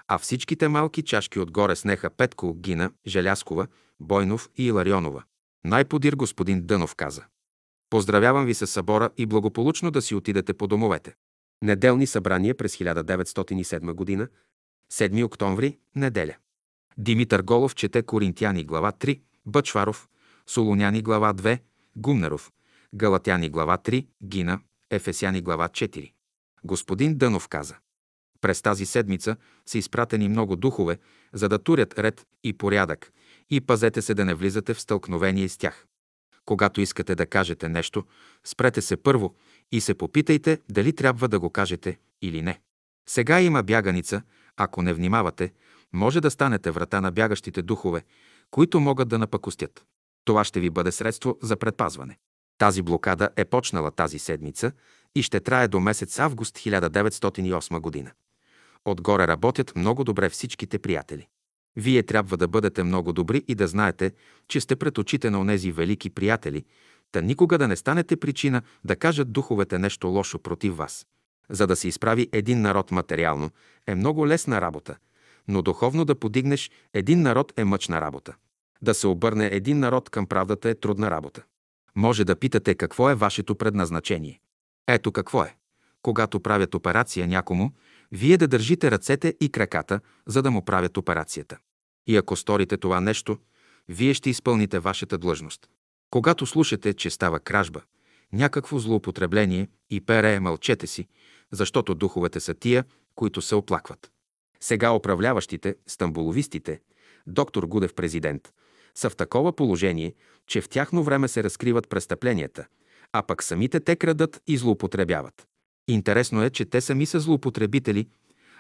S1: а всичките малки чашки отгоре снеха Петко, Гина, Желяскова, Бойнов и Иларионова. Най-подир господин Дънов каза. Поздравявам ви с събора и благополучно да си отидете по домовете. Неделни събрания през 1907 година, 7 октомври, неделя. Димитър Голов чете Коринтияни глава 3, Бъчваров, Солоняни глава 2, Гумнеров, Галатяни глава 3, Гина, Ефесяни глава 4. Господин Дънов каза. През тази седмица са изпратени много духове, за да турят ред и порядък, и пазете се да не влизате в стълкновение с тях. Когато искате да кажете нещо, спрете се първо и се попитайте дали трябва да го кажете или не. Сега има бяганица, ако не внимавате, може да станете врата на бягащите духове, които могат да напакостят. Това ще ви бъде средство за предпазване. Тази блокада е почнала тази седмица и ще трае до месец август 1908 година. Отгоре работят много добре всичките приятели. Вие трябва да бъдете много добри и да знаете, че сте пред очите на онези велики приятели, та никога да не станете причина да кажат духовете нещо лошо против вас. За да се изправи един народ материално е много лесна работа, но духовно да подигнеш един народ е мъчна работа. Да се обърне един народ към правдата е трудна работа. Може да питате какво е вашето предназначение. Ето какво е. Когато правят операция някому, вие да държите ръцете и краката, за да му правят операцията. И ако сторите това нещо, вие ще изпълните вашата длъжност. Когато слушате, че става кражба, някакво злоупотребление и пере, мълчете си, защото духовете са тия, които се оплакват. Сега управляващите, стамбуловистите, доктор Гудев президент, са в такова положение, че в тяхно време се разкриват престъпленията, а пък самите те крадат и злоупотребяват. Интересно е, че те сами са злоупотребители,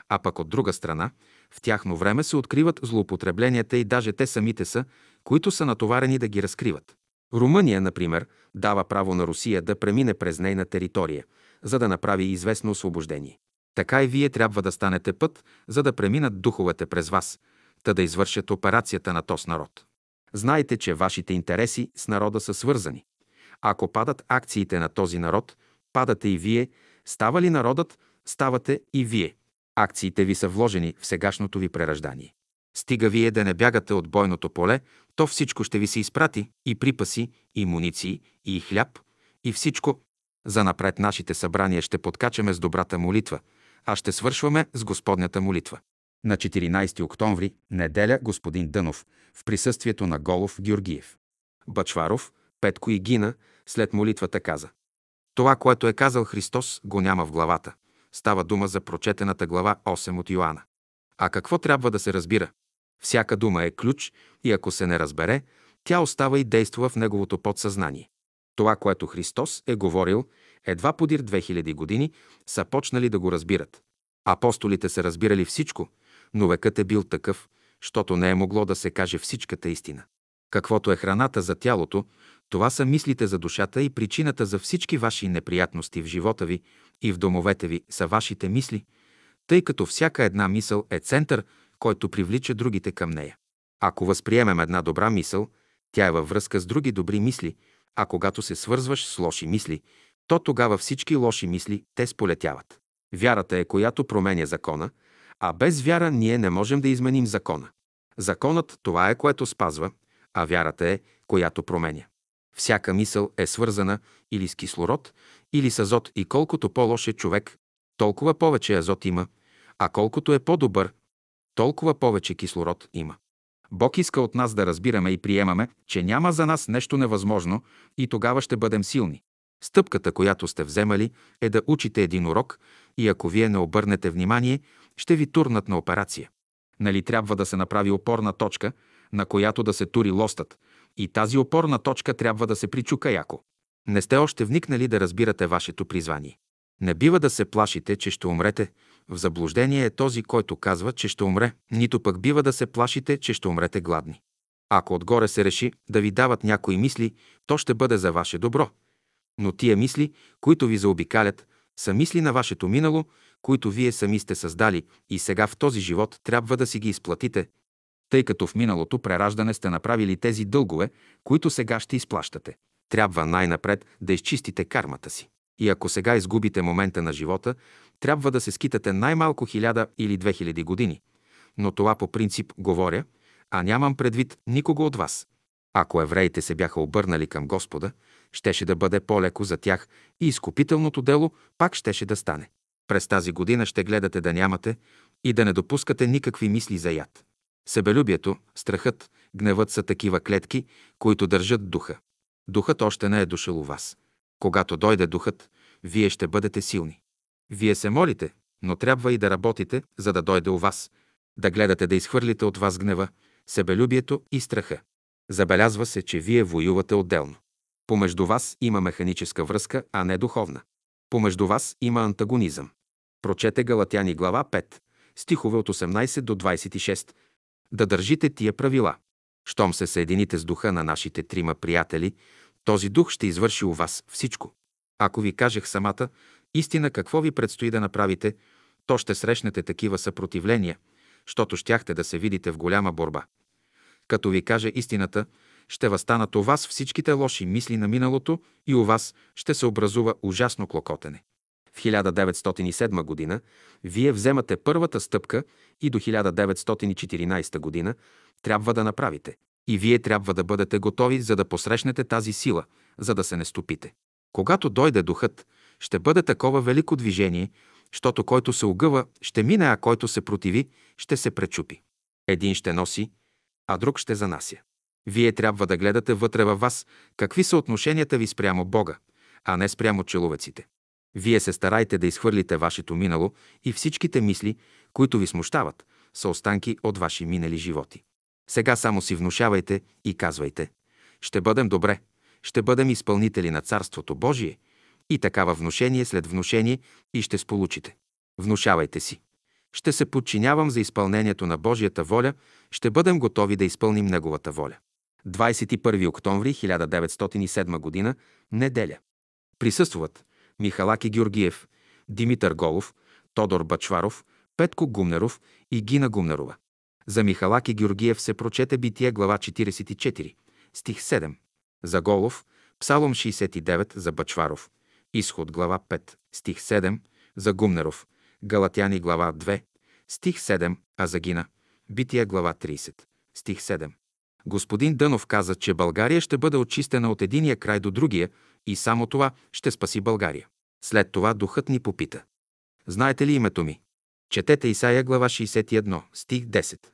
S1: а пък от друга страна, в тяхно време се откриват злоупотребленията и даже те самите са, които са натоварени да ги разкриват. Румъния, например, дава право на Русия да премине през нейна територия, за да направи известно освобождение. Така и вие трябва да станете път, за да преминат духовете през вас, та да извършат операцията на този народ. Знайте, че вашите интереси с народа са свързани. Ако падат акциите на този народ, падате и вие, става ли народът, ставате и вие. Акциите ви са вложени в сегашното ви прераждание. Стига вие да не бягате от бойното поле, то всичко ще ви се изпрати и припаси, и муниции, и хляб, и всичко. За напред нашите събрания ще подкачаме с добрата молитва, а ще свършваме с Господнята молитва. На 14 октомври, неделя, господин Дънов, в присъствието на Голов Георгиев. Бачваров, Петко и Гина, след молитвата каза. Това, което е казал Христос, го няма в главата. Става дума за прочетената глава 8 от Йоанна. А какво трябва да се разбира? Всяка дума е ключ и ако се не разбере, тя остава и действа в неговото подсъзнание. Това, което Христос е говорил, едва подир 2000 години са почнали да го разбират. Апостолите са разбирали всичко, но векът е бил такъв, защото не е могло да се каже всичката истина. Каквото е храната за тялото, това са мислите за душата и причината за всички ваши неприятности в живота ви и в домовете ви са вашите мисли, тъй като всяка една мисъл е център, който привлича другите към нея. Ако възприемем една добра мисъл, тя е във връзка с други добри мисли, а когато се свързваш с лоши мисли, то тогава всички лоши мисли те сполетяват. Вярата е, която променя закона, а без вяра ние не можем да изменим закона. Законът това е, което спазва, а вярата е, която променя. Всяка мисъл е свързана или с кислород, или с азот и колкото по-лош е човек, толкова повече азот има, а колкото е по-добър, толкова повече кислород има. Бог иска от нас да разбираме и приемаме, че няма за нас нещо невъзможно и тогава ще бъдем силни. Стъпката, която сте вземали, е да учите един урок и ако вие не обърнете внимание, ще ви турнат на операция. Нали трябва да се направи опорна точка, на която да се тури лостът, и тази опорна точка трябва да се причука яко. Не сте още вникнали да разбирате вашето призвание. Не бива да се плашите, че ще умрете. В заблуждение е този, който казва, че ще умре. Нито пък бива да се плашите, че ще умрете гладни. Ако отгоре се реши да ви дават някои мисли, то ще бъде за ваше добро. Но тия мисли, които ви заобикалят, са мисли на вашето минало, които вие сами сте създали и сега в този живот трябва да си ги изплатите, тъй като в миналото прераждане сте направили тези дългове, които сега ще изплащате. Трябва най-напред да изчистите кармата си. И ако сега изгубите момента на живота, трябва да се скитате най-малко хиляда или две хиляди години. Но това по принцип говоря, а нямам предвид никого от вас. Ако евреите се бяха обърнали към Господа, щеше да бъде по-леко за тях и изкупителното дело пак щеше да стане. През тази година ще гледате да нямате и да не допускате никакви мисли за яд. Себелюбието, страхът, гневът са такива клетки, които държат духа. Духът още не е дошъл у вас. Когато дойде духът, вие ще бъдете силни. Вие се молите, но трябва и да работите, за да дойде у вас. Да гледате да изхвърлите от вас гнева, себелюбието и страха. Забелязва се, че вие воювате отделно. Помежду вас има механическа връзка, а не духовна. Помежду вас има антагонизъм. Прочете Галатяни глава 5, стихове от 18 до 26. Да държите тия правила. Щом се съедините с духа на нашите трима приятели, този дух ще извърши у вас всичко. Ако ви кажех самата истина какво ви предстои да направите, то ще срещнете такива съпротивления, щото щяхте да се видите в голяма борба. Като ви каже истината, ще възстанат у вас всичките лоши мисли на миналото и у вас ще се образува ужасно клокотене. В 1907 година вие вземате първата стъпка и до 1914 година трябва да направите. И вие трябва да бъдете готови, за да посрещнете тази сила, за да се не стопите. Когато дойде духът, ще бъде такова велико движение, щото който се огъва, ще мине, а който се противи, ще се пречупи. Един ще носи, а друг ще занася. Вие трябва да гледате вътре във вас какви са отношенията ви спрямо Бога, а не спрямо человеците. Вие се старайте да изхвърлите вашето минало и всичките мисли, които ви смущават, са останки от ваши минали животи. Сега само си внушавайте и казвайте «Ще бъдем добре, ще бъдем изпълнители на Царството Божие» и такава внушение след внушение и ще сполучите. Внушавайте си. Ще се подчинявам за изпълнението на Божията воля, ще бъдем готови да изпълним Неговата воля. 21 октомври 1907 г. Неделя. Присъстват Михалаки Георгиев, Димитър Голов, Тодор Бачваров, Петко Гумнеров и Гина Гумнерова. За Михалаки Георгиев се прочете Битие глава 44, стих 7. За Голов – Псалом 69 за Бачваров, Изход глава 5, стих 7. За Гумнеров – Галатяни глава 2, стих 7, а за Гина – Битие глава 30, стих 7. Господин Дънов каза, че България ще бъде очистена от единия край до другия и само това ще спаси България. След това духът ни попита. Знаете ли името ми? Четете Исаия глава 61, стих 10.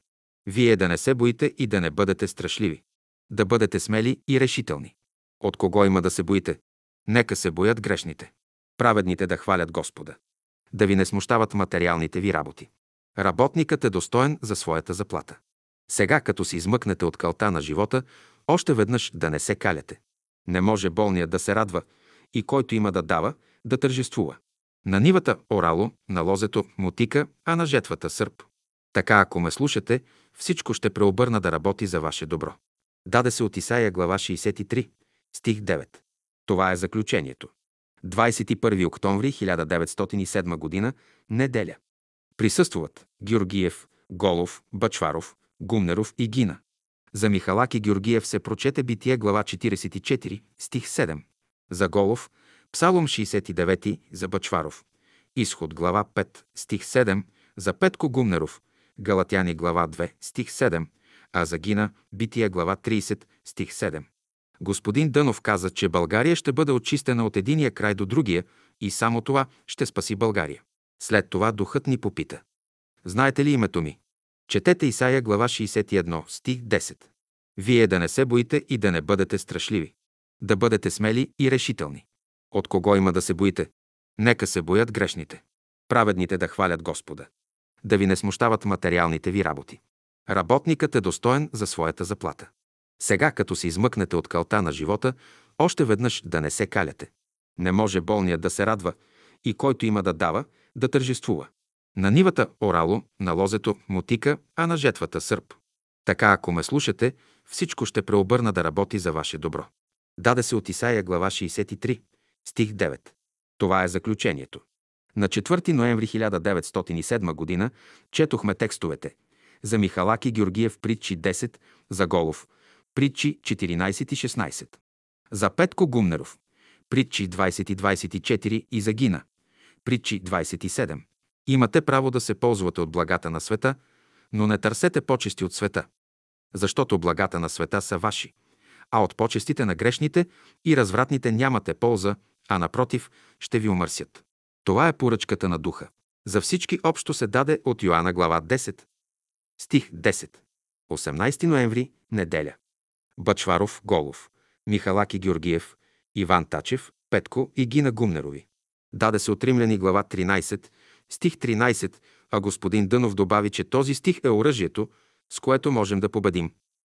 S1: Вие да не се боите и да не бъдете страшливи. Да бъдете смели и решителни. От кого има да се боите? Нека се боят грешните. Праведните да хвалят Господа. Да ви не смущават материалните ви работи. Работникът е достоен за своята заплата. Сега, като се измъкнете от кълта на живота, още веднъж да не се каляте. Не може болният да се радва и който има да дава, да тържествува. На нивата – орало, на лозето – мотика, а на жетвата – сърп. Така, ако ме слушате, всичко ще преобърна да работи за ваше добро. Даде се от Исаия глава 63, стих 9. Това е заключението. 21 октомври 1907 г. Неделя. Присъстват Георгиев, Голов, Бачваров, Гумнеров и Гина. За Михалаки Георгиев се прочете Битие глава 44, стих 7. За Голов – Псалом 69 за Бачваров. Изход глава 5, стих 7. За Петко Гумнеров – Галатяни глава 2, стих 7. А за Гина – Битие глава 30, стих 7. Господин Дънов каза, че България ще бъде очистена от единия край до другия и само това ще спаси България. След това духът ни попита. Знаете ли името ми? Четете Исаия глава 61, стих 10. Вие да не се боите и да не бъдете страшливи. Да бъдете смели и решителни. От кого има да се боите? Нека се боят грешните. Праведните да хвалят Господа. Да ви не смущават материалните ви работи. Работникът е достоен за своята заплата. Сега, като се измъкнете от калта на живота, още веднъж да не се каляте. Не може болният да се радва и който има да дава, да тържествува. На нивата – орало, на лозето – мотика, а на жетвата – сърп. Така, ако ме слушате, всичко ще преобърна да работи за ваше добро. Даде се от Исаия глава 63, стих 9. Това е заключението. На 4 ноември 1907 г. четохме текстовете за Михалаки Георгиев притчи 10, за Голов притчи 14 и 16, за Петко Гумнеров притчи 20 и 24 и за Гина притчи 27. Имате право да се ползвате от благата на света, но не търсете почести от света, защото благата на света са ваши, а от почестите на грешните и развратните нямате полза, а напротив, ще ви умърсят. Това е поръчката на духа. За всички общо се даде от Йоанна глава 10. Стих 10. 18 ноември, неделя. Бачваров, Голов, Михалаки Георгиев, Иван Тачев, Петко и Гина Гумнерови. Даде се от Римляни глава 13, стих 13, а господин Дънов добави, че този стих е оръжието, с което можем да победим.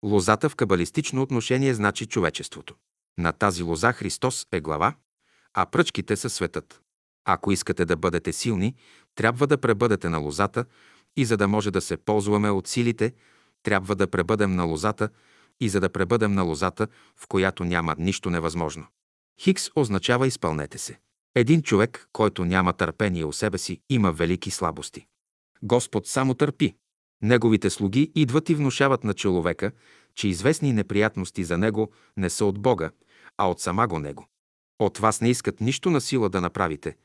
S1: Лозата в кабалистично отношение значи човечеството. На тази лоза Христос е глава, а пръчките са светът. Ако искате да бъдете силни, трябва да пребъдете на лозата и за да може да се ползваме от силите, трябва да пребъдем на лозата и за да пребъдем на лозата, в която няма нищо невъзможно. Хикс означава изпълнете се. Един човек, който няма търпение у себе си, има велики слабости. Господ само търпи. Неговите слуги идват и внушават на човека, че известни неприятности за него не са от Бога, а от самаго него. От вас не искат нищо на сила да направите,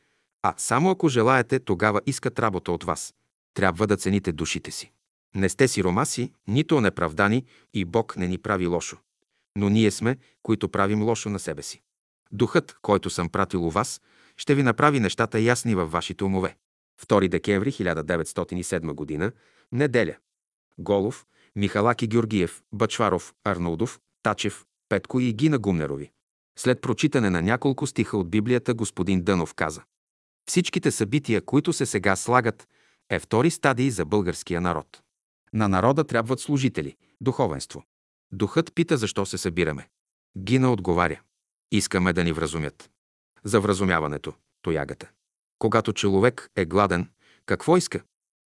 S1: а само ако желаете, тогава искат работа от вас. Трябва да цените душите си. Не сте си ромаси, нито неправдани и Бог не ни прави лошо. Но ние сме, които правим лошо на себе си. Духът, който съм пратил у вас, ще ви направи нещата ясни във вашите умове. 2 декември 1907 г. Неделя. Голов, Михалаки Георгиев, Бачваров, Арнолдов, Тачев, Петко и Гина Гумнерови. След прочитане на няколко стиха от Библията, господин Дънов каза Всичките събития, които се сега слагат, е втори стадий за българския народ. На народа трябват служители, духовенство. Духът пита защо се събираме. Гина отговаря. Искаме да ни вразумят. За вразумяването, тоягата. Когато човек е гладен, какво иска?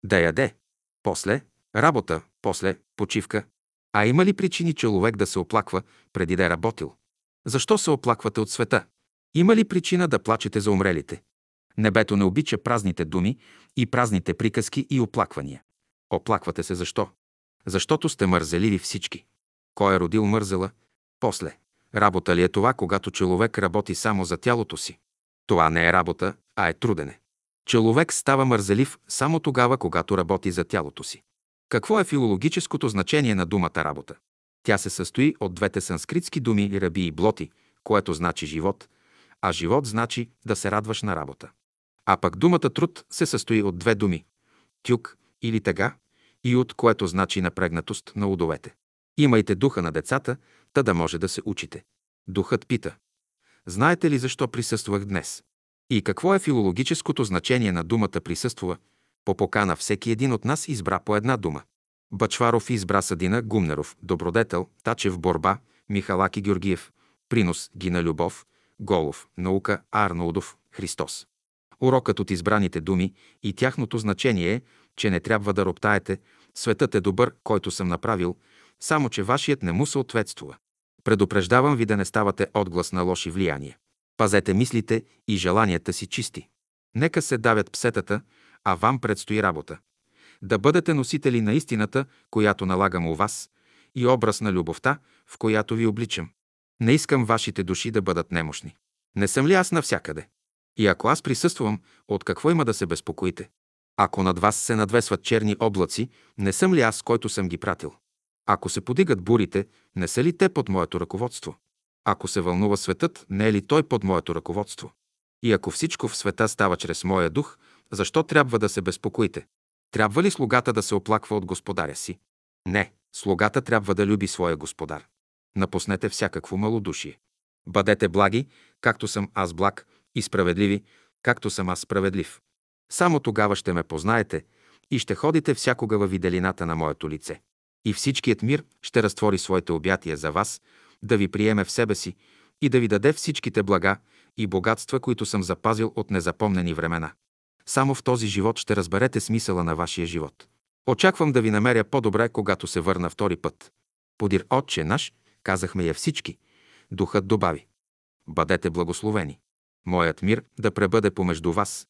S1: Да яде. После работа, после почивка. А има ли причини човек да се оплаква преди да е работил? Защо се оплаквате от света? Има ли причина да плачете за умрелите? Небето не обича празните думи и празните приказки и оплаквания. Оплаквате се защо? Защото сте мързеливи всички. Кой е родил мързела? После. Работа ли е това, когато човек работи само за тялото си? Това не е работа, а е трудене. Човек става мързелив само тогава, когато работи за тялото си. Какво е филологическото значение на думата работа? Тя се състои от двете санскритски думи раби и блоти, което значи живот, а живот значи да се радваш на работа. А пък думата труд се състои от две думи – тюк или тега, и от което значи напрегнатост на удовете. Имайте духа на децата, та да може да се учите. Духът пита. Знаете ли защо присъствах днес? И какво е филологическото значение на думата присъствува? По покана всеки един от нас избра по една дума. Бачваров избра Съдина Гумнеров, Добродетел, Тачев Борба, Михалаки Георгиев, Принос Гина Любов, Голов, Наука Арнолдов, Христос. Урокът от избраните думи и тяхното значение е, че не трябва да роптаете, светът е добър, който съм направил, само че вашият не му съответствува. Предупреждавам ви да не ставате отглас на лоши влияния. Пазете мислите и желанията си чисти. Нека се давят псетата, а вам предстои работа. Да бъдете носители на истината, която налагам у вас, и образ на любовта, в която ви обличам. Не искам вашите души да бъдат немощни. Не съм ли аз навсякъде? И ако аз присъствам, от какво има да се безпокоите? Ако над вас се надвесват черни облаци, не съм ли аз, който съм ги пратил? Ако се подигат бурите, не са ли те под моето ръководство? Ако се вълнува светът, не е ли той под моето ръководство? И ако всичко в света става чрез моя дух, защо трябва да се безпокоите? Трябва ли слугата да се оплаква от господаря си? Не, слугата трябва да люби своя господар. Напуснете всякакво малодушие. Бъдете благи, както съм аз благ, и справедливи, както съм аз справедлив. Само тогава ще ме познаете и ще ходите всякога във виделината на моето лице. И всичкият мир ще разтвори своите обятия за вас, да ви приеме в себе си и да ви даде всичките блага и богатства, които съм запазил от незапомнени времена. Само в този живот ще разберете смисъла на вашия живот. Очаквам да ви намеря по-добре, когато се върна втори път. Подир Отче наш, казахме я всички. Духът добави. Бъдете благословени. Моят мир да пребъде помежду вас